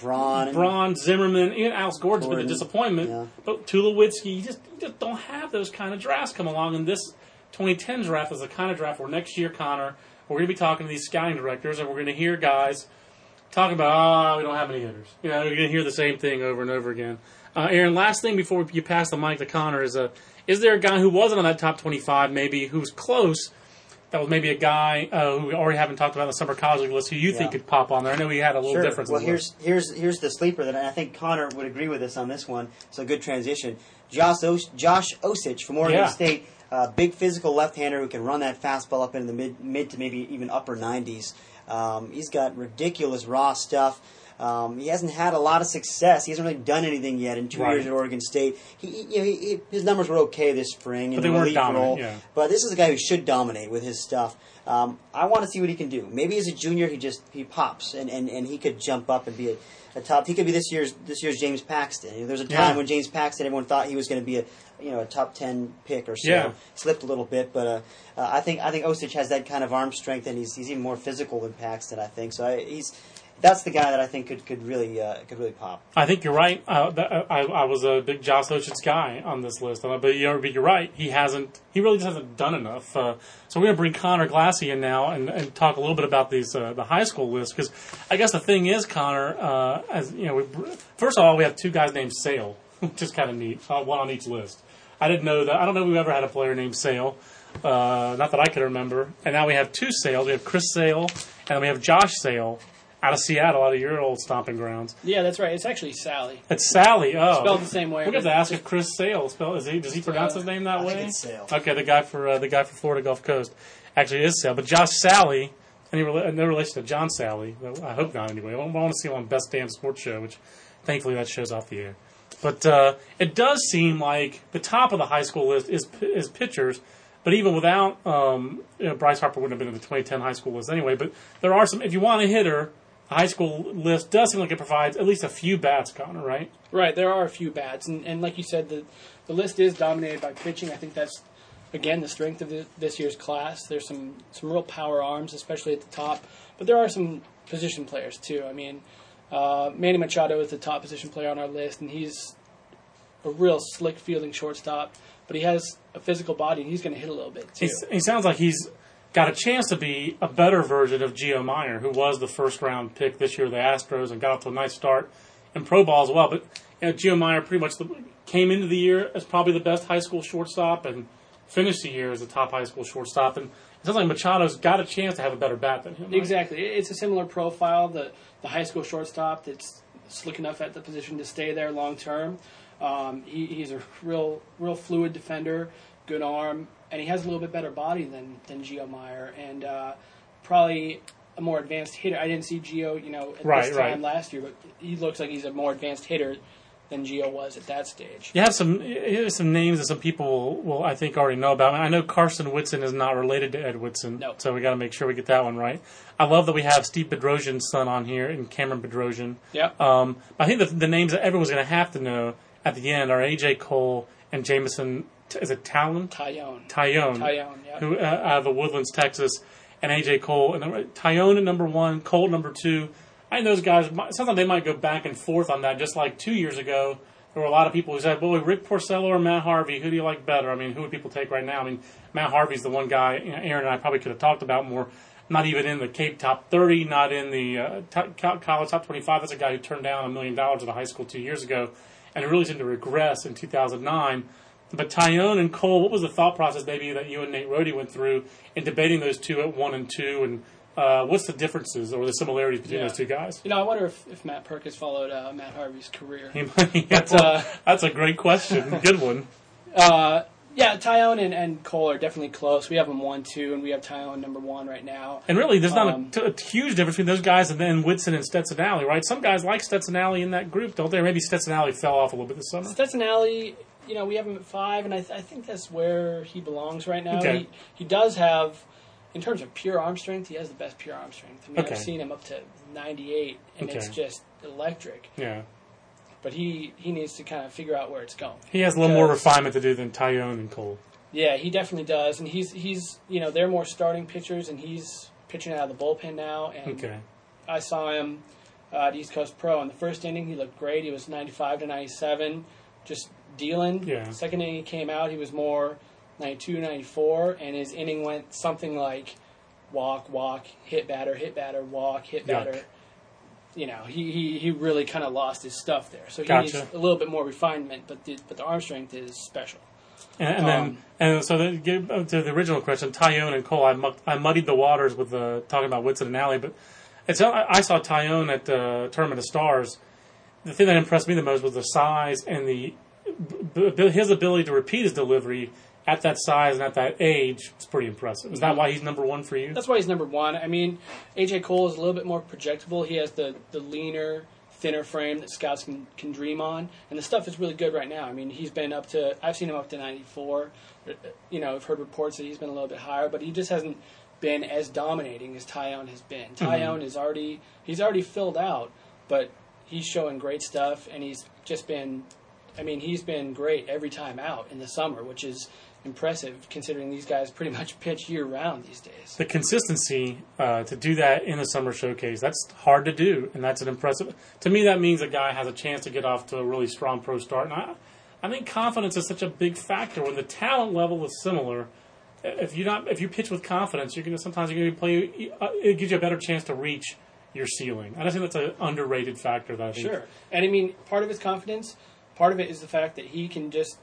Braun. Braun, Zimmerman, even Alex Gordon's been a disappointment. yeah. But Tulowitzki, you just, you just don't have those kind of drafts come along. And this 2010 draft is the kind of draft where next year, Conor, we're going to be talking to these scouting directors, and we're going to hear guys talking about, oh, we don't have any hitters. You know, you're going to hear the same thing over and over again. Uh, Aaron, last thing before you pass the mic to Conor is, uh, is there a guy who wasn't on that top 25, maybe, who's close, that was maybe a guy uh, who we already haven't talked about on the summer college league list who you think could pop on there? I know we had a little Sure. difference. Well, in the list. here's here's here's the sleeper that I think Conor would agree with us on this one. So good transition. Josh Os- Josh Osich from Oregon Yeah. State, uh, big physical left-hander who can run that fastball up into the mid mid to maybe even upper 90s. Um, he's got ridiculous raw stuff. Um, he hasn't had a lot of success. He hasn't really done anything yet in two Right. years at Oregon State. He, he- you know, he, he- his numbers were okay this spring in But they the weren't dominant, role. yeah. But this is a guy who should dominate with his stuff. Um, I want to see what he can do. Maybe as a junior, he just he pops and, and, and he could jump up and be a, a top. He could be this year's this year's James Paxton. You know, There's a time Yeah. when James Paxton, everyone thought he was going to be a you know a top ten pick or so. Yeah. Slipped a little bit, but uh, uh, I think I think Osich has that kind of arm strength, and he's he's even more physical than Paxton. I think so. I, he's that's the guy that I think could could really uh, could really pop. I think you're right. Uh, uh, I, I was a big Josh Osich guy on this list, but you're, right. He hasn't. He really just hasn't done enough. Uh, so we're going to bring Conor Glassey in now and, and talk a little bit about these uh, the high school list because I guess the thing is, Conor, uh, as you know, we, first of all, we have two guys named Sale, which is kind of neat. One on each list. I didn't know that. I don't know if we've ever had a player named Sale. Not that I can remember. And now we have two Sales. We have Chris Sale and we have Josh Sale. Out of Seattle, out of your old stomping grounds. Yeah, that's right. It's actually Sally. It's Sally. Oh, Spelled the same way. We have to ask if Chris Sale spell. Is he? Does he pronounce uh, his name that I way? think it's Sale. Okay, the guy for uh, the guy for Florida Gulf Coast actually is Sale, but Josh Sally. Any rela- no relation to John Salley? I hope not. Anyway, I want, to see him on Best Damn Sports Show, which thankfully that show's off the air. But uh, it does seem like the top of the high school list is is pitchers. But even without um, you know, Bryce Harper, wouldn't have been in the 2010 high school list anyway. But there are some. If you want a hitter, the high school list does seem like it provides at least a few bats, Conor. Right? Right, there are a few bats, and, and like you said, the the list is dominated by pitching. I think that's again the strength of the, this year's class. There's some some real power arms, especially at the top, but there are some position players too. I mean, uh, Manny Machado is the top position player on our list, and he's a real slick fielding shortstop. But he has a physical body, and he's going to hit a little bit too. He's, he sounds like he's got a chance to be a better version of Jio Mier, who was the first round pick this year of the Astros and got off to a nice start in pro ball as well. But you know, Jio Mier pretty much the, came into the year as probably the best high school shortstop and finished the year as a top high school shortstop. And it sounds like Machado's got a chance to have a better bat than him. right? Exactly. It's a similar profile. The the high school shortstop that's slick enough at the position to stay there long term. Um, he, he's a real real fluid defender, good arm, and he has a little bit better body than than Jio Mier, and uh, probably a more advanced hitter. I didn't see Jio, you know, at Right, this time right. last year, but he looks like he's a more advanced hitter than Jio was at that stage. You have some you have some names that some people will I think already know about. I know Karsten Whitson is not related to Ed Whitson, so we got to make sure we get that one right. I love that we have Steve Bedrosian's son on here and Cameron Bedrosian. Yep. Um, I think the, the names that everyone's going to have to know at the end are AJ Cole and Is it Talon? Taillon. Taillon. Taillon, yeah. Who uh, out of the Woodlands, Texas, and AJ Cole and then Taillon at number one, Cole number two. I think those guys. Sometimes they might go back and forth on that. Just like two years ago, there were a lot of people who said, "Boy, Rick Porcello or Matt Harvey, who do you like better?" I mean, who would people take right now? I mean, Matt Harvey's the one guy. You know, Aaron and I probably could have talked about more. Not even in the Cape top thirty, not in the uh, top, college top twenty-five. That's a guy who turned down a million dollars at a high school two years ago, and it really seemed to regress in two thousand nine. But Taillon and Cole, what was the thought process maybe that you and Nate Rode went through in debating those two at one and two, and uh, what's the differences or the similarities between Yeah. those two guys? You know, I wonder if, if Matt Perkins followed uh, Matt Harvey's career. He might- But, well, uh, that's a great question. Good one. Uh, yeah, Taillon and, and Cole are definitely close. We have them one, two, and we have Taillon number one right now. And really, there's not Um, a, t- a huge difference between those guys and then Whitson and Stetson Alley, right? Some guys like Stetson Alley in that group, don't they? Maybe Stetson Alley fell off a little bit this summer. Stetson Alley, you know, we have him at five, and I, th- I think that's where he belongs right now. Okay. He, he does have, in terms of pure arm strength, he has the best pure arm strength. I mean, Okay. I've seen him up to 98, and it's just electric. Yeah. But he, he needs to kind of figure out where it's going. He has a little more refinement to do than Taillon and Cole. Yeah, he definitely does, and he's he's you know they're more starting pitchers, and he's pitching out of the bullpen now. And Okay. I saw him uh, at East Coast Pro in the first inning. He looked great. He was 95 to 97, just dealing. Yeah. Second inning he came out. He was more 92, 94, and his inning went something like walk, walk, hit batter, hit batter, walk, hit Yuck. batter. You know, he, he, he really kind of lost his stuff there. So he Gotcha. needs a little bit more refinement, but the, but the arm strength is special. And, and then, Um, and so to get uh, to the original question, Taillon and Cole, I, muck, I muddied the waters with uh, talking about Whitson and Alley, but it's I saw Taillon at the Tournament of Stars. The thing that impressed me the most was the size and the his ability to repeat his delivery at that size and at that age is pretty impressive. Is that mm-hmm. why he's number one for you? That's why he's number one. I mean, AJ Cole is a little bit more projectable. He has the, the leaner, thinner frame that scouts can, can dream on, and the stuff is really good right now. I mean, he's been up to I've seen him up to 94. Uh, you know, I've heard reports that he's been a little bit higher, but he just hasn't been as dominating as Taillon has been. Mm-hmm. Taillon is already he's already filled out, but he's showing great stuff, and he's just been. I mean, he's been great every time out in the summer, which is impressive considering these guys pretty much pitch year round these days. the consistency uh, to do that in a summer showcase that's hard to do and that's an impressive to me that means a guy has a chance to get off to a really strong pro start and i, I think confidence is such a big factor when the talent level is similar if you not if you pitch with confidence you're to sometimes you're going to play uh, it gives you a better chance to reach your ceiling i just think that's an underrated factor that i think Sure. And I mean, part of his confidence, part of it is the fact that he can just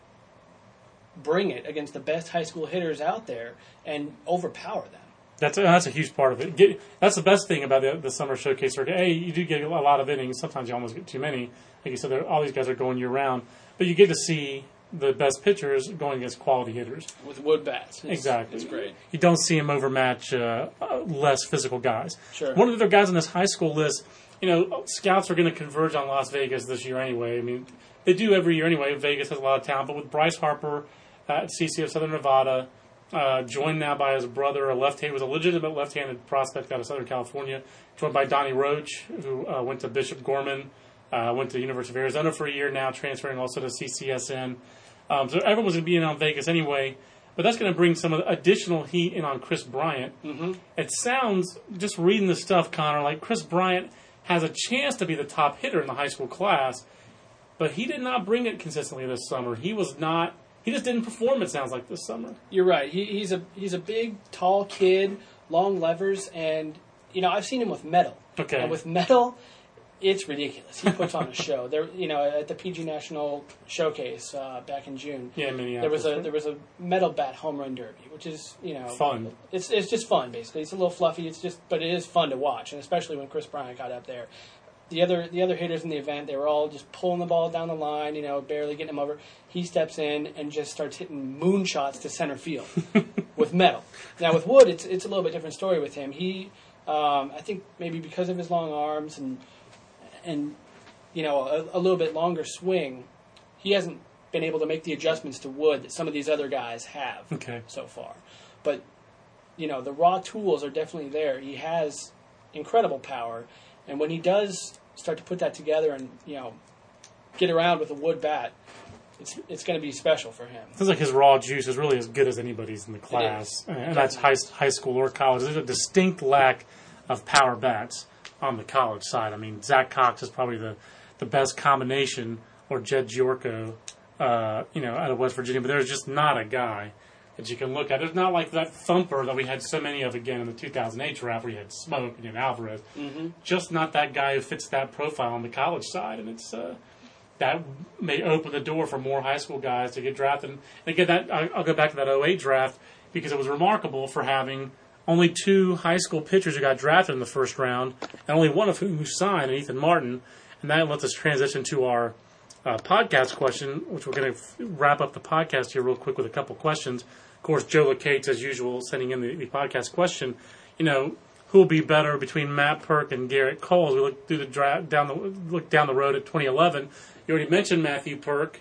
bring it against the best high school hitters out there and overpower them. That's a, that's a huge part of it. Get, that's the best thing about the, the summer showcase circuit. A, you do get a lot of innings. Sometimes you almost get too many. Like you said, all these guys are going year round, but you get to see the best pitchers going against quality hitters. with wood bats. It's, Exactly. It's great. You don't see him overmatch uh, uh, less physical guys. Sure. One of the other guys on this high school list, you know, scouts are going to converge on Las Vegas this year anyway. I mean, they do every year anyway. Vegas has a lot of talent, but with Bryce Harper at CC of Southern Nevada, uh, joined now by his brother, a left-handed, was a legitimate left-handed prospect out of Southern California, joined by Donnie Roach, who uh, went to Bishop Gorman, uh, went to the University of Arizona for a year, now transferring also to CCSN. Um, so everyone's going to be in on Vegas anyway, but that's going to bring some additional heat in on Kris Bryant. Mm-hmm. It sounds, just reading the stuff, Conor, like Kris Bryant has a chance to be the top hitter in the high school class, but he did not bring it consistently this summer. He was not. He just didn't perform. It sounds like this summer. You're right. He, he's a he's a big, tall kid, long levers, and you know I've seen him with metal. Okay. And with metal, it's ridiculous. He puts on a show. There, you know, at the PG National Showcase uh, back in June, Yeah, Minneapolis. there was a there was a metal bat home run derby, which is you know Fun. It's it's just fun basically. It's a little fluffy. It's just but it is fun to watch, and especially when Kris Bryant got up there. The other the other hitters in the event, they were all just pulling the ball down the line, you know, barely getting him over. He steps in and just starts hitting moonshots to center field with metal. Now with Wood, it's it's a little bit different story with him. He, um, I think maybe because of his long arms and and you know a, a little bit longer swing, he hasn't been able to make the adjustments to Wood that some of these other guys have Okay. so far. But you know the raw tools are definitely there. He has incredible power, and when he does start to put that together and you know get around with a wood bat, it's it's going to be special for him. Sounds like his raw juice is really as good as anybody's in the class, and that's high, high school or college. There's a distinct lack of power bats on the college side. I mean, Zach Cox is probably the, the best combination, or Jed Gyorko, uh, you know, out of West Virginia. But there's just not a guy that you can look at. It's not like that thumper that we had so many of again in the 2008 draft, where you had Smoak and you had Alvarez. Mm-hmm. Just not that guy who fits that profile on the college side, and it's. Uh, that may open the door for more high school guys to get drafted. And again, that I'll go back to that 08 draft because it was remarkable for having only two high school pitchers who got drafted in the first round, and only one of whom signed, and Ethan Martin. And that lets us transition to our uh, podcast question, which we're going to f- wrap up the podcast here real quick with a couple questions. Of course, Joe LeCates, as usual, sending in the, the podcast question. You know, who will be better between Matt Purke and Gerrit Cole as we look through the draft down the look down the road at 2011? You already mentioned Matthew Purke.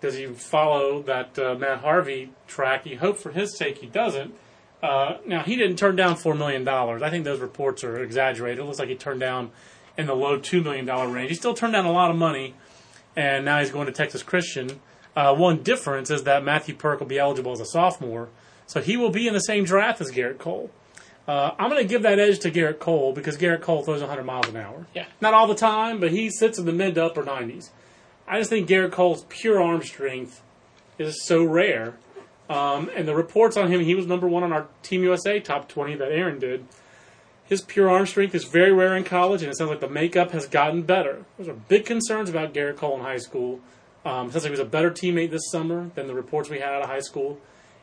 Does he follow that uh, Matt Harvey track? You hope for his sake he doesn't. Uh, now he didn't turn down four million dollars. I think those reports are exaggerated. It looks like he turned down in the low two million dollar range. He still turned down a lot of money, and now he's going to Texas Christian. Uh, one difference is that Matthew Purke will be eligible as a sophomore, so he will be in the same draft as Gerrit Cole. Uh, I'm going to give that edge to Gerrit Cole because Gerrit Cole throws 100 miles an hour. Yeah. Not all the time, but he sits in the mid to upper 90s. I just think Gerrit Cole's pure arm strength is so rare. Um, and the reports on him, he was number one on our Team USA top 20 that Aaron did. His pure arm strength is very rare in college, and it sounds like the makeup has gotten better. Those are big concerns about Gerrit Cole in high school. Um, it sounds like he was a better teammate this summer than the reports we had out of high school.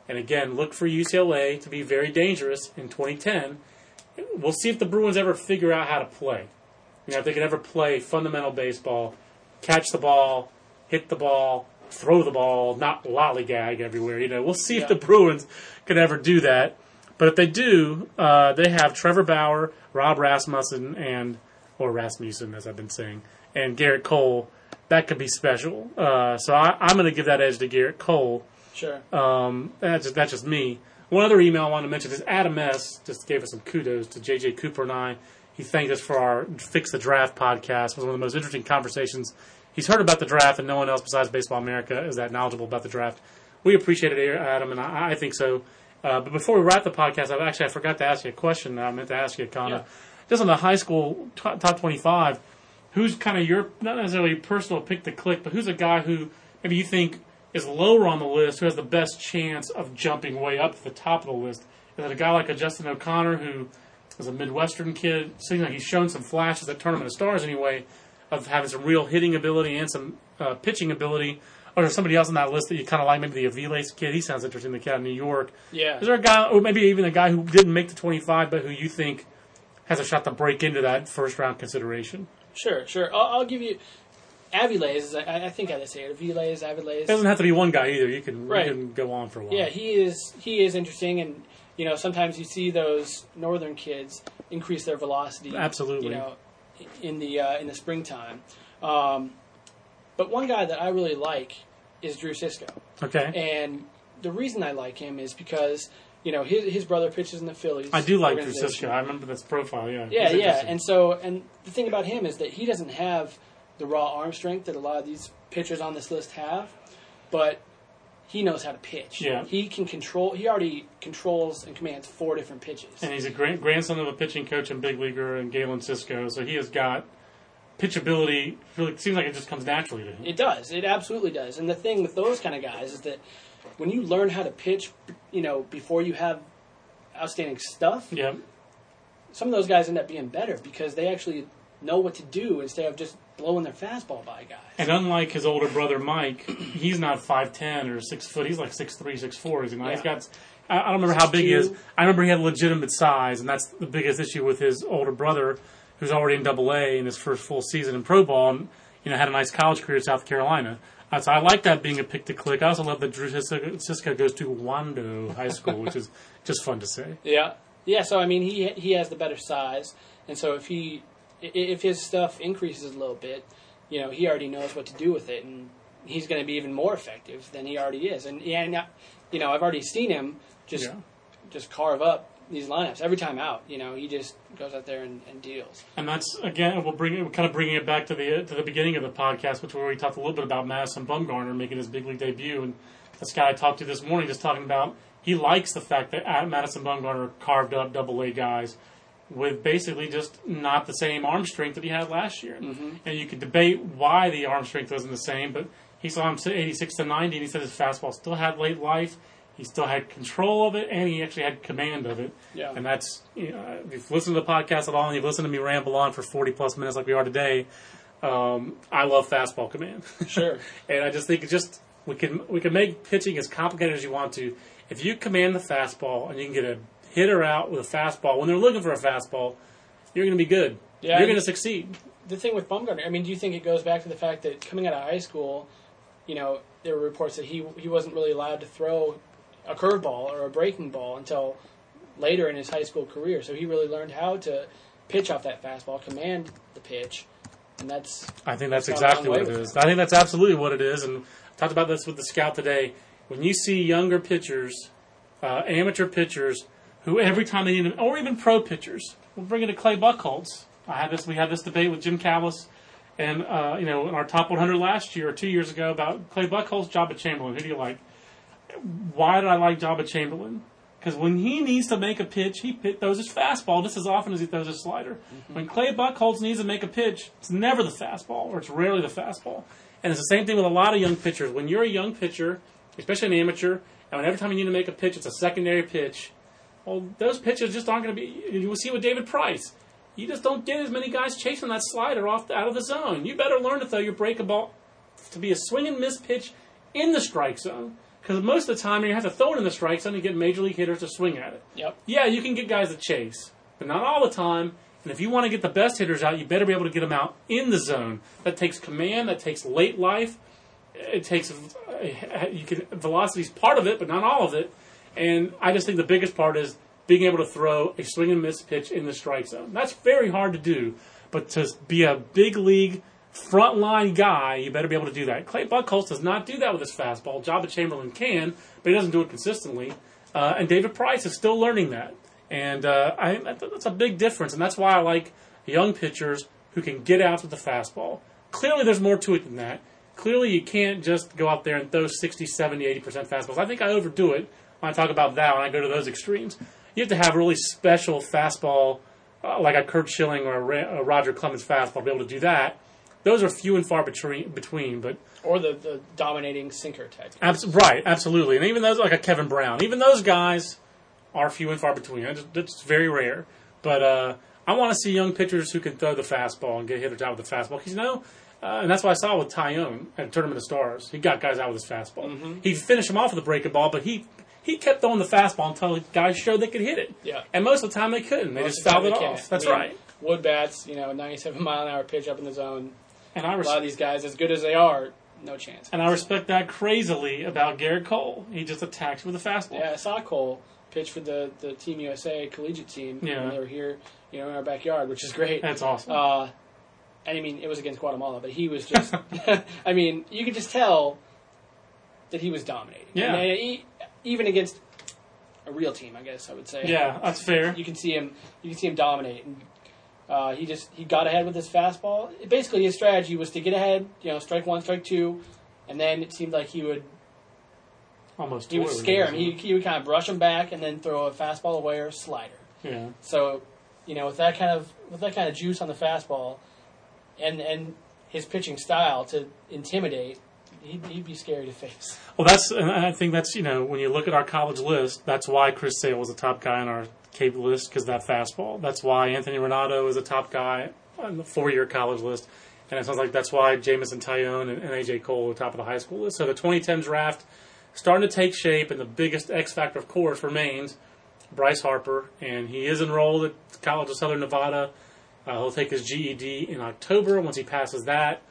And again, look for UCLA to be very dangerous in 2010. We'll see if the Bruins ever figure out how to play. You know, if they can ever play fundamental baseball, catch the ball, hit the ball, throw the ball, not lollygag everywhere. You know, we'll see Yeah. if the Bruins can ever do that. But if they do, uh, they have Trevor Bauer, Rob Rasmussen, and or Rasmussen, as I've been saying, and Gerrit Cole. That could be special. Uh, so I, I'm going to give that edge to Gerrit Cole. Sure. Um, that's just, that's just me. One other email I want to mention is Adam S. just gave us some kudos to JJ Cooper and I. He thanked us for our Fix the Draft podcast. It was one of the most interesting conversations he's heard about the draft, and no one else besides Baseball America is that knowledgeable about the draft. We appreciate it, Adam, and I, I think so. Uh, but before we wrap the podcast, I actually I forgot to ask you a question that I meant to ask you, Conor. Yeah. Just on the high school t- top twenty-five, who's kind of your not necessarily personal pick to click, but who's a guy who maybe you think is lower on the list, who has the best chance of jumping way up to the top of the list? Is it a guy like a Justin O'Connor who is a Midwestern kid? Seems like he's shown some flashes at Tournament of Stars anyway, of having some real hitting ability and some uh, pitching ability. Or there's somebody else on that list that you kind of like? Maybe the Aviles kid. He sounds interesting. The kid out of New York. Yeah. Is there a guy, or maybe even a guy who didn't make the 25, but who you think has a shot to break into that first round consideration? Sure, sure. I'll, I'll give you Aviles. I, I think they say it. Aviles, Aviles. It doesn't have to be one guy either. You can, Right. you can go on for a while. Yeah, he is. He is interesting, and you know sometimes you see those northern kids increase their velocity. Absolutely. You know, in the uh, in the springtime. Um, but one guy that I really like is Drew Cisco, Okay. and the reason I like him is because you know his his brother pitches in the Phillies. I do like Drew. Cisco. I remember this profile. Yeah. Yeah, He's yeah, and so and the thing about him is that he doesn't have the raw arm strength that a lot of these pitchers on this list have, but he knows how to pitch. Yeah. he can control. He already controls and commands four different pitches. And he's a grand, grandson of a pitching coach and big leaguer and Galen Cisco, so he has got pitchability. It seems like it just comes naturally to him. It does. It absolutely does. And the thing with those kind of guys is that when you learn how to pitch, you know, before you have outstanding stuff, yeah, some of those guys end up being better because they actually know what to do instead of just blowing their fastball by guys. and unlike his older brother Mike, he's not five ten or six foot. He's like six three, six four. He's, not. he's Yeah. got. I I don't remember how big he is. I remember he had legitimate size, and that's the biggest issue with his older brother, who's already in Double A in his first full season in pro ball, and you know had a nice college career at South Carolina. Uh, so I like that being a pick to click. I also love that Drew Cisco goes to Wando High School, which is just fun to say. Yeah, yeah. So I mean, he he has the better size, and so if he if his stuff increases a little bit, you know, he already knows what to do with it, and he's going to be even more effective than he already is. And yeah, and, uh, you know, I've already seen him just Yeah. just carve up these lineups every time out. You know, he just goes out there and, and deals. And that's again, we'll bring it, we're kind of bringing it back to the to the beginning of the podcast, which where we talked a little bit about Madison Bumgarner making his big league debut, and this guy I talked to this morning just talking about he likes the fact that uh, Madison Bumgarner carved up Double A guys with basically just not the same arm strength that he had last year, and you could debate why the arm strength wasn't the same, but he saw him sit 86 to 90, and he said his fastball still had late life. He still had control of it, and he actually had command of it. Yeah. And that's, you know, if you've listened to the podcast at all and you've listened to me ramble on for 40 plus minutes like we are today, um, I love fastball command. Sure. and I just think it just, we can, we can make pitching as complicated as you want to. If you command the fastball and you can get a hitter out with a fastball, when they're looking for a fastball, you're going to be good. Yeah. You're going to succeed. the thing with Bumgarner, I mean, do you think it goes back to the fact that coming out of high school, you know, there were reports that he he wasn't really allowed to throw a curveball or a breaking ball until later in his high school career. So he really learned how to pitch off that fastball, command the pitch, and that's I think that's It's gone a exactly what it is. is. I think that's absolutely what it is. And I talked about this with the scout today. When you see younger pitchers, uh, amateur pitchers, who every time they need, or even pro pitchers, we'll bring it to Clay Buchholz. I had this. We had this debate with Jim Callis, and uh, you know, in our top 100 last year or two years ago about Clay Buchholz, Joba Chamberlain. Who do you like? Why did I like Joba Chamberlain? Because when he needs to make a pitch, he pit, throws his fastball just as often as he throws his slider. Mm-hmm. When Clay Buchholz needs to make a pitch, it's never the fastball, or it's rarely the fastball. And it's the same thing with a lot of young pitchers. When you're a young pitcher, especially an amateur, and when every time you need to make a pitch, it's a secondary pitch. Well, those pitches just aren't going to be. You will see with David Price. You just don't get as many guys chasing that slider off out of the zone. You better learn to throw your break ball to be a swing and miss pitch in the strike zone. Because most of the time, you have to throw it in the strike zone and get major league hitters to swing at it. yep. Yeah, you can get guys to chase, but not all the time. And if you want to get the best hitters out, you better be able to get them out in the zone. That takes command. That takes late life. It takes you can velocity's part of it, but not all of it. And I just think the biggest part is being able to throw a swing and miss pitch in the strike zone. That's very hard to do, but to be a big league frontline guy, you better be able to do that. Clay Buchholz does not do that with his fastball. Joba Chamberlain can, but he doesn't do it consistently. Uh, and David Price is still learning that. And uh, I, that's a big difference, and that's why I like young pitchers who can get out with the fastball. Clearly, there's more to it than that. Clearly, you can't just go out there and throw 60, 70, 80% fastballs. I think I overdo it when I talk about that, when I go to those extremes. You have to have a really special fastball, uh, like a Curt Schilling or a, Ra- a Roger Clemens fastball, to be able to do that. Those are few and far between, between but Or the, the dominating sinker type. Abs- right, absolutely. And even those, like a Kevin Brown, even those guys are few and far between. It's, it's very rare. But uh, I want to see young pitchers who can throw the fastball and get hitters out with the fastball. Because, you know, Uh, and that's what I saw with Taillon at Tournament of Stars. He got guys out with his fastball. Mm-hmm. He'd finish them off with a breaking ball, but he he kept throwing the fastball until guys showed they could hit it. Yeah. And most of the time they couldn't. They Most just fouled it off. That's I mean, right. Wood bats, you know, 97 mile an hour pitch up in the zone. And I res- lot of these guys, as good as they are, no chance. and I respect that crazily about Gerrit Cole. He just attacks with a fastball. Yeah, I saw Cole pitch for the, the Team USA collegiate team Yeah. when they were here, you know, in our backyard, which is great. That's awesome. Uh, and I mean, it was against Guatemala, but he was just, I mean, you could just tell that he was dominating. Yeah. He, even against a real team, I guess I would say. yeah, that's fair. You can see him, you can see him dominate. And, uh, he just, he got ahead with his fastball. Basically, his strategy was to get ahead, you know, strike one, strike two, and then it seemed like he would Almost. he would scare him. He, he would kind of brush him back and then throw a fastball away or a slider. Yeah. So, you know, with that kind of with that kind of juice on the fastball, and and his pitching style to intimidate, he'd, he'd be scary to face. Well, that's and I think that's you know when you look at our college list, that's why Chris Sale was a top guy on our Cape list because that fastball. That's why Anthony Ranaudo is a top guy on the four-year college list, and it sounds like that's why Jameson Taillon and, and AJ Cole are top of the high school list. So the 2010 draft starting to take shape, and the biggest X factor, of course, remains Bryce Harper, and he is enrolled at College of Southern Nevada. Uh, he'll take his GED in October. Once he passes that,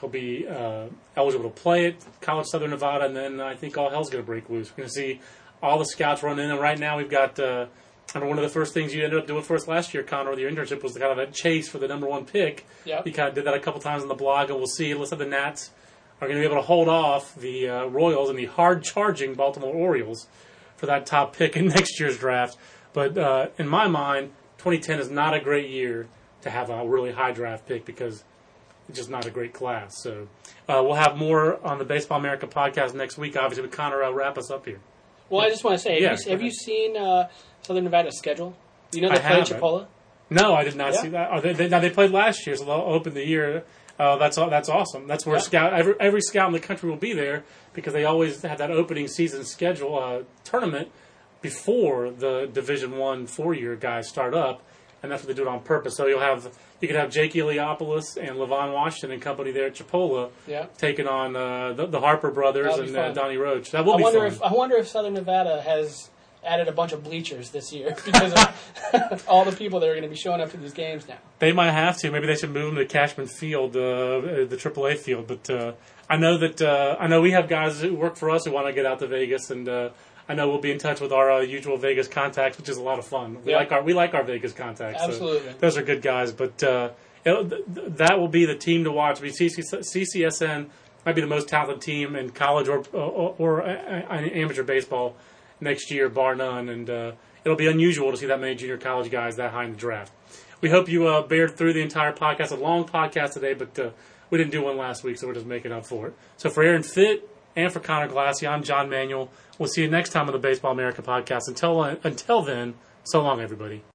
he'll be uh, eligible to play at College of Southern Nevada, and then I think all hell's going to break loose. We're going to see all the scouts run in, and right now we've got. Uh, remember one of the first things you ended up doing for us last year, Conor, with your internship was kind of a chase for the number one pick. Yep. You kind of did that a couple times on the blog, and we'll see. Let's like the Nats are going to be able to hold off the uh, Royals and the hard-charging Baltimore Orioles for that top pick in next year's draft. But uh, in my mind, 2010 is not a great year to have a really high draft pick because it's just not a great class. So uh, we'll have more on the Baseball America podcast next week. Obviously, with Conor, I'll wrap us up here. Well, I just want to say, have, Yeah, you, have you seen uh, Southern Nevada's schedule? You know they I play haven't. Chipola. No, I did not Yeah. see that. Oh, they, they, now they played last year, so they'll open the year. Uh, that's aw- that's awesome. That's where Yeah. scout every, every scout in the country will be there because they always have that opening season schedule uh, tournament before the Division One four year guys start up, and that's what they do it on purpose. So you'll have you could have Jake Eliopoulos and Levon Washington and company there at Chipola Yeah. taking on uh, the, the Harper brothers and uh. Donnie Roach. That will I be wonder fun. if I wonder if Southern Nevada has added a bunch of bleachers this year because of all the people that are going to be showing up to these games now. They might have to. Maybe they should move them to Cashman Field, uh, uh, the AAA field. But uh, I know that uh, I know we have guys who work for us who want to get out to Vegas, and uh, I know we'll be in touch with our uh, usual Vegas contacts, which is a lot of fun. We Yeah. like our we like our Vegas contacts. so Absolutely. those are good guys. But uh, it'll- th- th- that will be the team to watch. I mean, CCSN might be the most talented team in college or or, or uh, uh, amateur baseball next year, bar none. And uh, it'll be unusual to see that many junior college guys that high in the draft. We hope you uh, bared through the entire podcast. A long podcast today, but uh, we didn't do one last week, so we're just making up for it. So for Aaron Fitt and for Conor Glassey, I'm John Manuel. We'll see you next time on the Baseball America podcast. Until uh, until then, so long, everybody.